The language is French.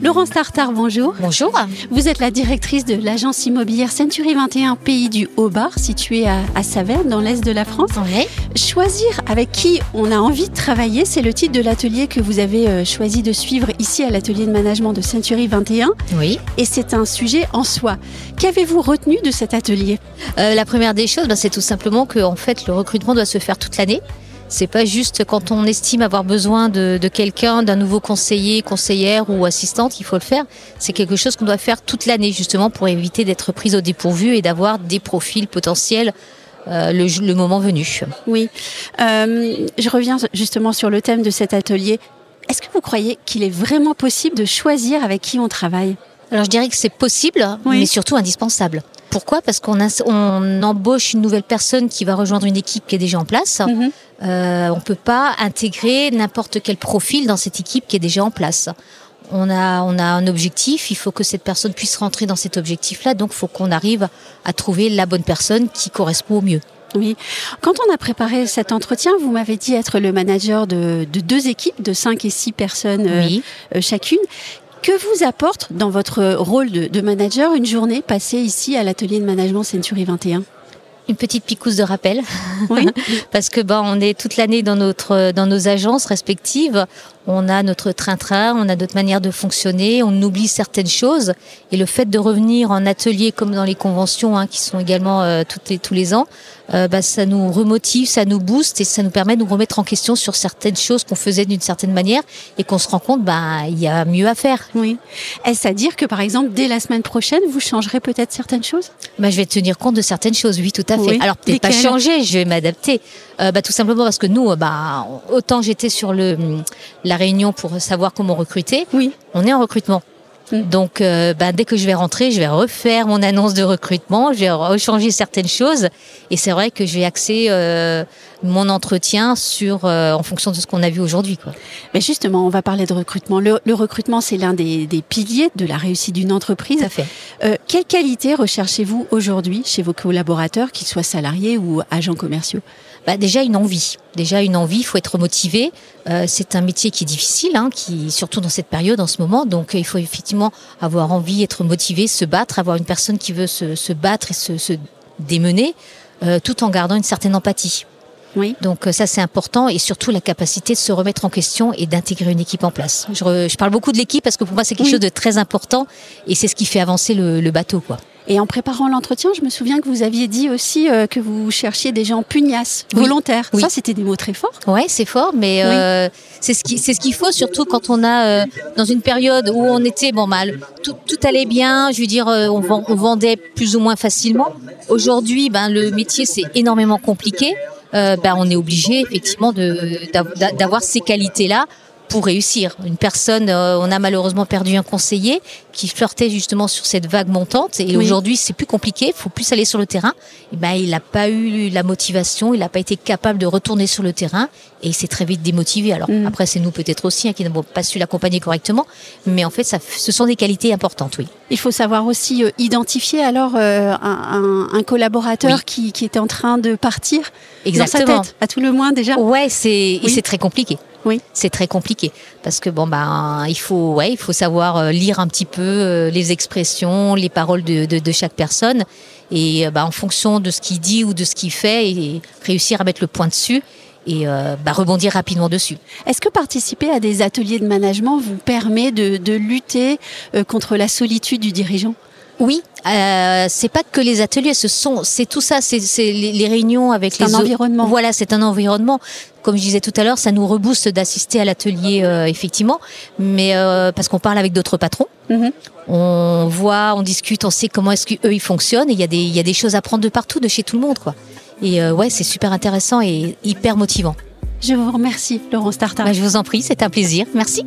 Laurence Tartar, bonjour. Bonjour. Vous êtes la directrice de l'agence immobilière Century 21 Pays du Haut-Bar, située à, à, Saverne, dans l'est de la France. Oui. Choisir avec qui on a envie de travailler, c'est le titre de l'atelier que vous avez euh, choisi de suivre ici à l'atelier de management de Century 21. Oui. Et c'est un sujet en soi. Qu'avez-vous retenu de cet atelier? Euh, La première des choses, ben, c'est tout simplement que en fait, le recrutement doit se faire toute l'année. C'est pas juste quand on estime avoir besoin de, de quelqu'un, d'un nouveau conseiller, conseillère ou assistante, il faut le faire. C'est quelque chose qu'on doit faire toute l'année justement pour éviter d'être prise au dépourvu et d'avoir des profils potentiels euh, le, le, moment venu. Oui, euh, je reviens justement sur le thème de cet atelier. Est-ce que vous croyez qu'il est vraiment possible de choisir avec qui on travaille? Alors je dirais que c'est possible, oui. mais surtout indispensable. Pourquoi? Parce qu'on on embauche une nouvelle personne qui va rejoindre une équipe qui est déjà en place. Mm -hmm. euh, on peut pas intégrer n'importe quel profil dans cette équipe qui est déjà en place. On a, on a un objectif, il faut que cette personne puisse rentrer dans cet objectif-là, donc il faut qu'on arrive à trouver la bonne personne qui correspond au mieux. Oui. Quand on a préparé cet entretien, vous m'avez dit être le manager de, de, deux équipes de 5 et 6 personnes oui. euh, chacune. Que vous apporte dans votre rôle de, manager une journée passée ici à l'atelier de management Century 21 une petite picouse de rappel. Oui. Parce que ben, on est toute l'année dans notre dans nos agences respectives. On a notre train-train, on a notre manière de fonctionner, on oublie certaines choses. Et le fait de revenir en atelier comme dans les conventions, hein, qui sont également euh, toutes les, tous les ans, euh, bah, ça nous remotive, ça nous booste et ça nous permet de nous remettre en question sur certaines choses qu'on faisait d'une certaine manière et qu'on se rend compte, bah, il y a mieux à faire. Oui. Est-ce à dire que par exemple, dès la semaine prochaine, vous changerez peut-être certaines choses? Bah, Je vais tenir compte de certaines choses, oui, tout à fait. Oui. Alors peut-être pas changer, je vais m'adapter. Euh, bah, tout simplement parce que nous, bah, autant j'étais sur le, la réunion pour savoir comment recruter, oui. on est en recrutement. Donc, euh, ben, dès que je vais rentrer, je vais refaire mon annonce de recrutement, je vais rechanger certaines choses. Et c'est vrai que je vais axer euh, mon entretien sur, euh, en fonction de ce qu'on a vu aujourd'hui. Mais justement, on va parler de recrutement. Le, le recrutement, c'est l'un des, des, piliers de la réussite d'une entreprise. Tout à fait. Euh, quelle qualité recherchez-vous aujourd'hui chez vos collaborateurs, qu'ils soient salariés ou agents commerciaux? Bah, déjà une envie. Déjà une envie, il faut être motivé. Euh, c'est un métier qui est difficile, hein, qui surtout dans cette période en ce moment. Donc il faut effectivement avoir envie, être motivé, se battre, avoir une personne qui veut se, se battre et se, se démener, euh, tout en gardant une certaine empathie. Oui. Donc ça c'est important et surtout la capacité de se remettre en question et d'intégrer une équipe en place. Je, re, je, parle beaucoup de l'équipe parce que pour moi c'est quelque oui. chose de très important et c'est ce qui fait avancer le, le bateau quoi. Et en préparant l'entretien, je me souviens que vous aviez dit aussi euh, que vous cherchiez des gens pugnaces, oui. volontaires. Oui. Ça, c'était des mots très forts. Ouais, c'est fort, mais oui. euh, c'est ce qui c'est ce qu'il faut surtout quand on a euh, dans une période où on était bon mal, tout, tout allait bien. Je veux dire, euh, on, on, vendait plus ou moins facilement. Aujourd'hui, ben le métier c'est énormément compliqué. Euh, ben on est obligé effectivement d'avoir ces qualités là pour réussir. Une personne, euh, on a malheureusement perdu un conseiller qui flirtait justement sur cette vague montante et oui. aujourd'hui c'est plus compliqué, il faut plus aller sur le terrain. Et ben il n'a pas eu la motivation, il n'a pas été capable de retourner sur le terrain et il s'est très vite démotivé. Alors mmh. après c'est nous peut-être aussi hein, qui n'avons pas su l'accompagner correctement, mais en fait ça, ce sont des qualités importantes, oui. Il faut savoir aussi euh, identifier alors euh, un, un, collaborateur oui. qui, qui était en train de partir Exactement. dans sa tête, à tout le moins déjà. Ouais, c'est oui. c'est très compliqué. Oui. C'est très compliqué parce que bon ben il faut ouais il faut savoir euh, lire un petit peu euh, les expressions, les paroles de, de, de chaque personne et ben, en fonction de ce qu'il dit ou de ce qu'il fait et réussir à mettre le point dessus et euh, bah, rebondir rapidement dessus. Est-ce que participer à des ateliers de management vous permet de, de lutter euh, contre la solitude du dirigeant? Oui, euh, c'est pas que les ateliers, ce sont, c'est tout ça, c'est les, les, réunions avec les un environnement. Voilà, c'est un environnement. Comme je disais tout à l'heure, ça nous rebooste d'assister à l'atelier, euh, effectivement, mais euh, parce qu'on parle avec d'autres patrons. Mm -hmm. On voit, on discute, on sait comment est-ce qu'eux ils fonctionnent. Il y a des, il y a des choses à prendre de partout, de chez tout le monde, quoi. Et euh, ouais, c'est super intéressant et hyper motivant. Je vous remercie, Laurence Tartar. Bah, je vous en prie, c'est un plaisir. Merci.